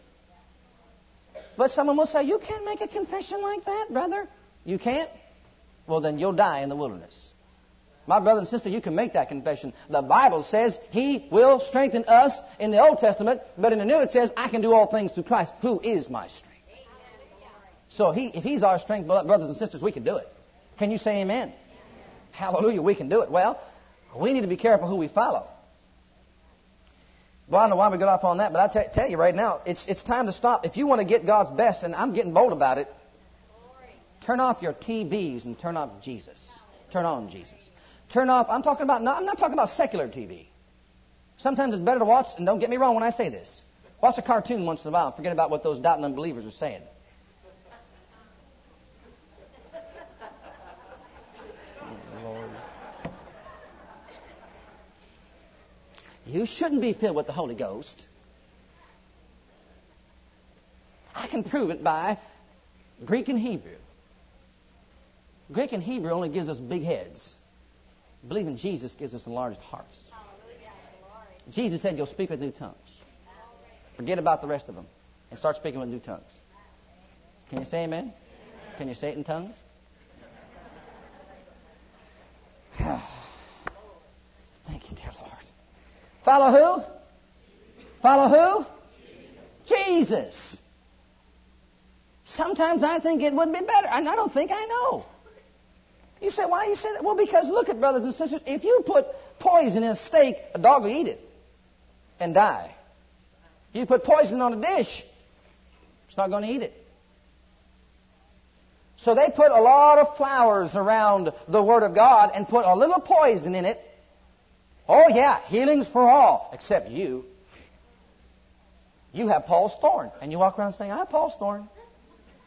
But someone will say, You can't make a confession like that, brother. You can't? Well, then you'll die in the wilderness. My brother and sister, you can make that confession. The Bible says He will strengthen us in the Old Testament, but in the New it says, I can do all things through Christ, who is my strength. So he, if he's our strength, brothers and sisters, we can do it. Can you say amen? Hallelujah, we can do it. Well, we need to be careful who we follow. Well, I don't know why we got off on that, but I t- tell you right now, it's, it's time to stop. If you want to get God's best, and I'm getting bold about it, turn off your TVs and turn off Jesus. Turn on Jesus. Turn off, I'm talking about, not, I'm not talking about secular TV. Sometimes it's better to watch, and don't get me wrong when I say this. Watch a cartoon once in a while. Forget about what those doubting unbelievers are saying. You shouldn't be filled with the Holy Ghost. I can prove it by Greek and Hebrew. Greek and Hebrew only gives us big heads. Believing Jesus gives us enlarged hearts. Jesus said you'll speak with new tongues. Forget about the rest of them and start speaking with new tongues. Can you say amen? Can you say it in tongues? [SIGHS] Thank you, dear Lord. Follow who? Follow who? Jesus. Sometimes I think it would be better, and I don't think I know. You say, why you say that? Well, because look at brothers and sisters. If you put poison in a steak, a dog will eat it and die. You put poison on a dish, it's not going to eat it. So they put a lot of flowers around the Word of God and put a little poison in it. Oh, yeah, healings for all, except you. You have Paul's thorn. And you walk around saying, I have Paul's thorn.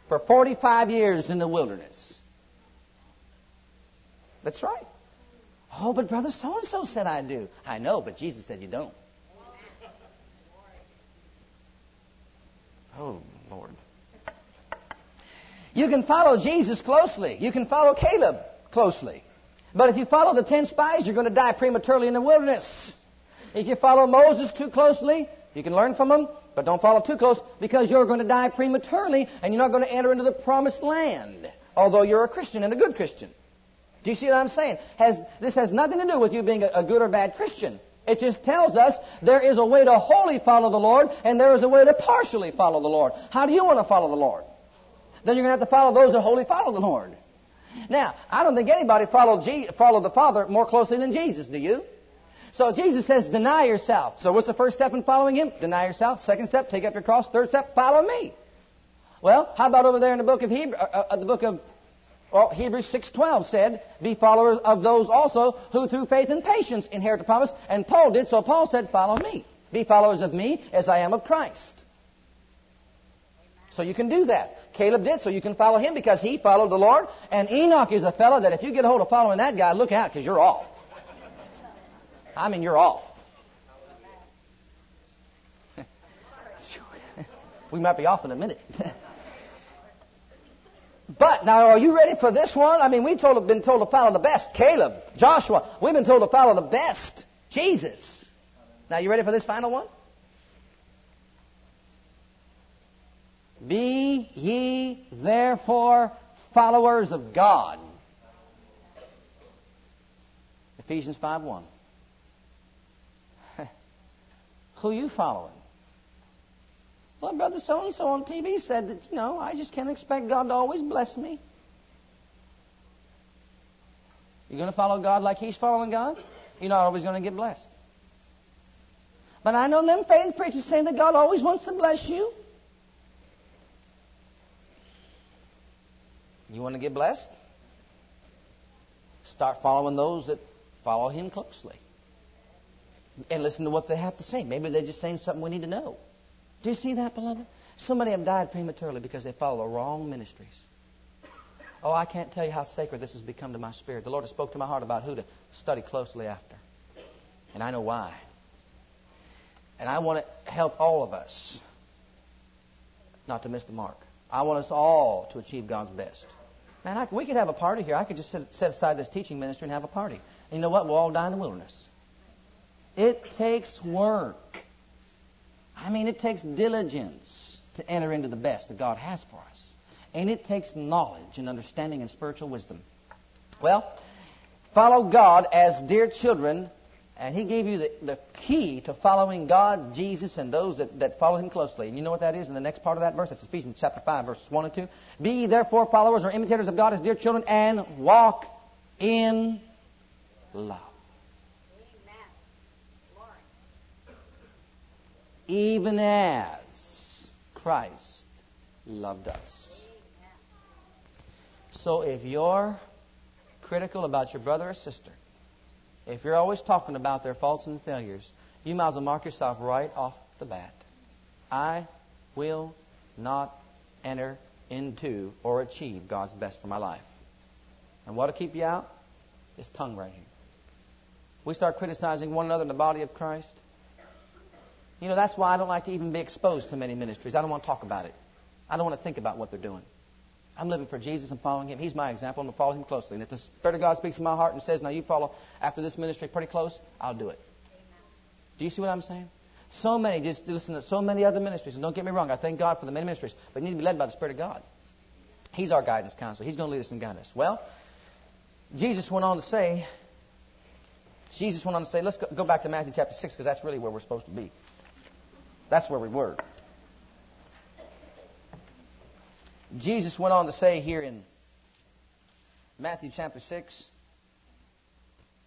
For 45 years in the wilderness. That's right. Oh, but brother so and so said I do. I know, but Jesus said you don't. Oh, Lord. You can follow Jesus closely. You can follow Caleb closely. But if you follow the ten spies, you're going to die prematurely in the wilderness. If you follow Moses too closely, you can learn from him, but don't follow too close because you're going to die prematurely and you're not going to enter into the promised land, although you're a Christian and a good Christian. Do you see what I'm saying? Has, this has nothing to do with you being a, a good or bad Christian. It just tells us there is a way to wholly follow the Lord and there is a way to partially follow the Lord. How do you want to follow the Lord? Then you're going to have to follow those that wholly follow the Lord. Now, I don't think anybody followed, G- followed the Father more closely than Jesus, do you? So Jesus says, deny yourself. So what's the first step in following Him? Deny yourself. Second step, take up your cross. Third step, follow me. Well, how about over there in the book of Hebrew, uh, uh, the book of well, Hebrews 6:12 said, "Be followers of those also who through faith and patience inherit the promise." And Paul did, so Paul said, "Follow me. Be followers of me as I am of Christ." So you can do that. Caleb did, so you can follow him because he followed the Lord. And Enoch is a fellow that if you get a hold of following that guy, look out because you're off. I mean, you're off. [LAUGHS] we might be off in a minute. [LAUGHS] but now, are you ready for this one? I mean, we've been told to follow the best. Caleb, Joshua. We've been told to follow the best. Jesus. Now, you ready for this final one? Be ye therefore followers of God. Ephesians 5 1. [LAUGHS] Who you following? Well, Brother so and so on TV said that, you know, I just can't expect God to always bless me. You're going to follow God like He's following God? You're not always going to get blessed. But I know them faith preachers saying that God always wants to bless you. You want to get blessed? Start following those that follow Him closely. And listen to what they have to say. Maybe they're just saying something we need to know. Do you see that, beloved? So many have died prematurely because they follow the wrong ministries. Oh, I can't tell you how sacred this has become to my spirit. The Lord has spoke to my heart about who to study closely after. And I know why. And I want to help all of us not to miss the mark. I want us all to achieve God's best. Man, I, we could have a party here. I could just set, set aside this teaching ministry and have a party. And you know what? We'll all die in the wilderness. It takes work. I mean, it takes diligence to enter into the best that God has for us. And it takes knowledge and understanding and spiritual wisdom. Well, follow God as dear children, and He gave you the, the key to following God, Jesus, and those that, that follow Him closely. And you know what that is in the next part of that verse? That's Ephesians chapter 5, verses 1 and 2. Be ye therefore followers or imitators of God as dear children, and walk in love. even as Christ loved us. So if you're critical about your brother or sister, if you're always talking about their faults and failures, you might as well mark yourself right off the bat. I will not enter into or achieve God's best for my life. And what'll keep you out? This tongue right here. We start criticizing one another in the body of Christ. You know, that's why I don't like to even be exposed to many ministries. I don't want to talk about it. I don't want to think about what they're doing. I'm living for Jesus I'm following Him. He's my example. I'm going to follow Him closely. And if the Spirit of God speaks in my heart and says, now you follow after this ministry pretty close, I'll do it. Do you see what I'm saying? So many, just listen to so many other ministries. And don't get me wrong, I thank God for the many ministries, but you need to be led by the Spirit of God. He's our guidance counselor. He's going to lead us and guide us. Well, Jesus went on to say, Jesus went on to say, let's go, go back to Matthew chapter 6 because that's really where we're supposed to be. That's where we were. Jesus went on to say here in Matthew chapter 6,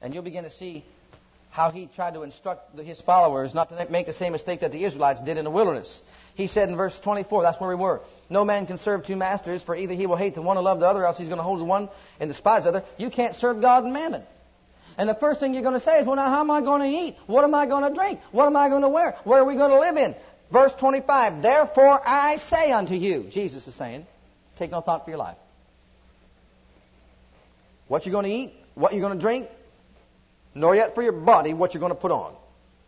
and you'll begin to see how he tried to instruct his followers not to make the same mistake that the Israelites did in the wilderness. He said in verse 24, that's where we were. No man can serve two masters, for either he will hate the one and love the other, else he's going to hold the one and despise the other. You can't serve God and mammon. And the first thing you're going to say is, well, now, how am I going to eat? What am I going to drink? What am I going to wear? Where are we going to live in? Verse 25, therefore I say unto you, Jesus is saying, take no thought for your life. What you're going to eat, what you're going to drink, nor yet for your body what you're going to put on.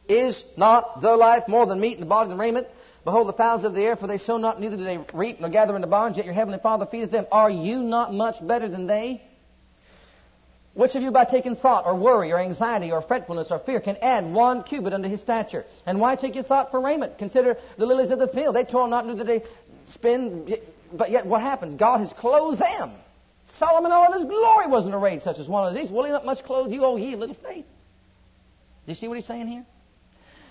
Is not the life more than meat and the body than raiment? Behold the fowls of the air, for they sow not, neither do they reap nor gather into barns, yet your heavenly Father feedeth them. Are you not much better than they? Which of you by taking thought or worry or anxiety or fretfulness or fear can add one cubit unto his stature? And why take your thought for raiment? Consider the lilies of the field. They toil not, neither do they spin. But yet what happens? God has clothed them. Solomon all of his glory wasn't arrayed such as one of these. Will he not much clothe you, O ye little faith? Do you see what he's saying here?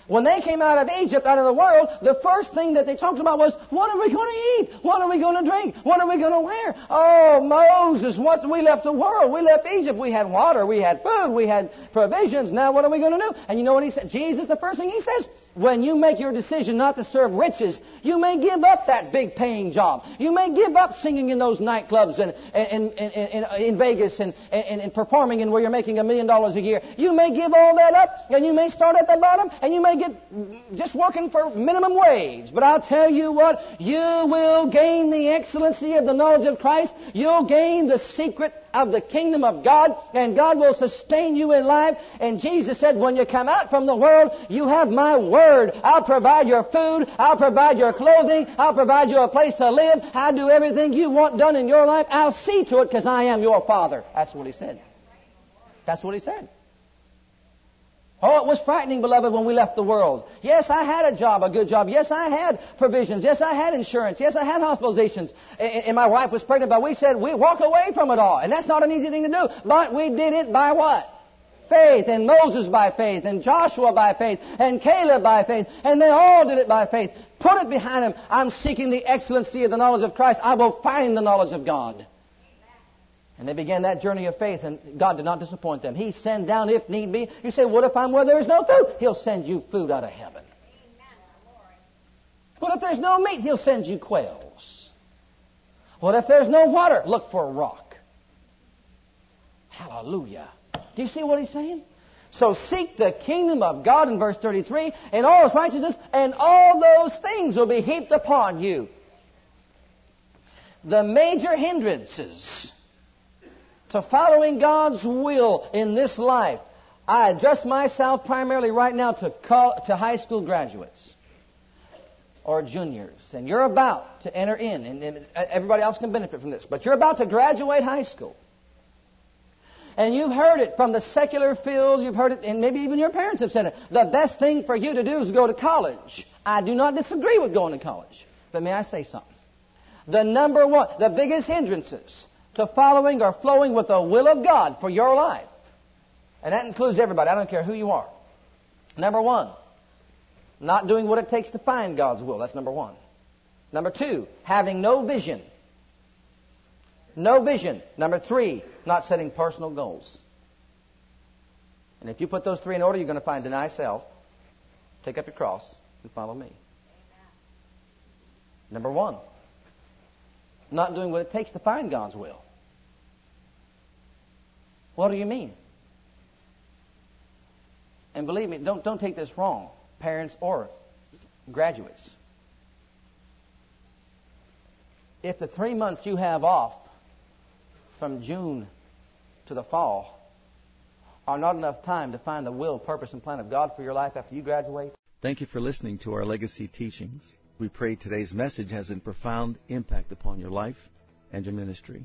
When they came out of Egypt, out of the world, the first thing that they talked about was, what are we going to eat? What are we going to drink? What are we going to wear? Oh, Moses, what, we left the world. We left Egypt. We had water. We had food. We had provisions. Now what are we going to do? And you know what he said? Jesus, the first thing he says, when you make your decision not to serve riches, you may give up that big paying job. You may give up singing in those nightclubs and, and, and, and uh, in Vegas and, and, and performing in where you're making a million dollars a year. You may give all that up and you may start at the bottom and you may get just working for minimum wage. But I'll tell you what, you will gain the excellency of the knowledge of Christ. You'll gain the secret of the kingdom of God, and God will sustain you in life. And Jesus said, when you come out from the world, you have my word. I'll provide your food. I'll provide your clothing. I'll provide you a place to live. I'll do everything you want done in your life. I'll see to it because I am your Father. That's what he said. That's what he said. Oh, it was frightening, beloved, when we left the world. Yes, I had a job, a good job. Yes, I had provisions. Yes, I had insurance. Yes, I had hospitalizations. And my wife was pregnant, but we said we walk away from it all. And that's not an easy thing to do. But we did it by what? Faith. And Moses by faith. And Joshua by faith. And Caleb by faith. And they all did it by faith. Put it behind them. I'm seeking the excellency of the knowledge of Christ. I will find the knowledge of God. And they began that journey of faith, and God did not disappoint them. He sent down, if need be. You say, What if I'm where there is no food? He'll send you food out of heaven. What if there's no meat? He'll send you quails. What if there's no water? Look for a rock. Hallelujah. Do you see what he's saying? So seek the kingdom of God in verse 33 and all its righteousness, and all those things will be heaped upon you. The major hindrances to following God's will in this life, I address myself primarily right now to, call, to high school graduates or juniors, and you're about to enter in, and, and everybody else can benefit from this, but you're about to graduate high school. And you've heard it from the secular field, you've heard it, and maybe even your parents have said it. The best thing for you to do is go to college. I do not disagree with going to college. But may I say something? The number one, the biggest hindrances to following or flowing with the will of God for your life. And that includes everybody. I don't care who you are. Number one, not doing what it takes to find God's will. That's number one. Number two, having no vision. No vision. Number three, not setting personal goals. And if you put those three in order, you're going to find deny self, take up your cross, and follow me. Number one, not doing what it takes to find God's will. What do you mean? And believe me, don't, don't take this wrong, parents or graduates. If the three months you have off from June to the fall are not enough time to find the will, purpose, and plan of God for your life after you graduate, Thank you for listening to our legacy teachings. We pray today's message has a profound impact upon your life and your ministry.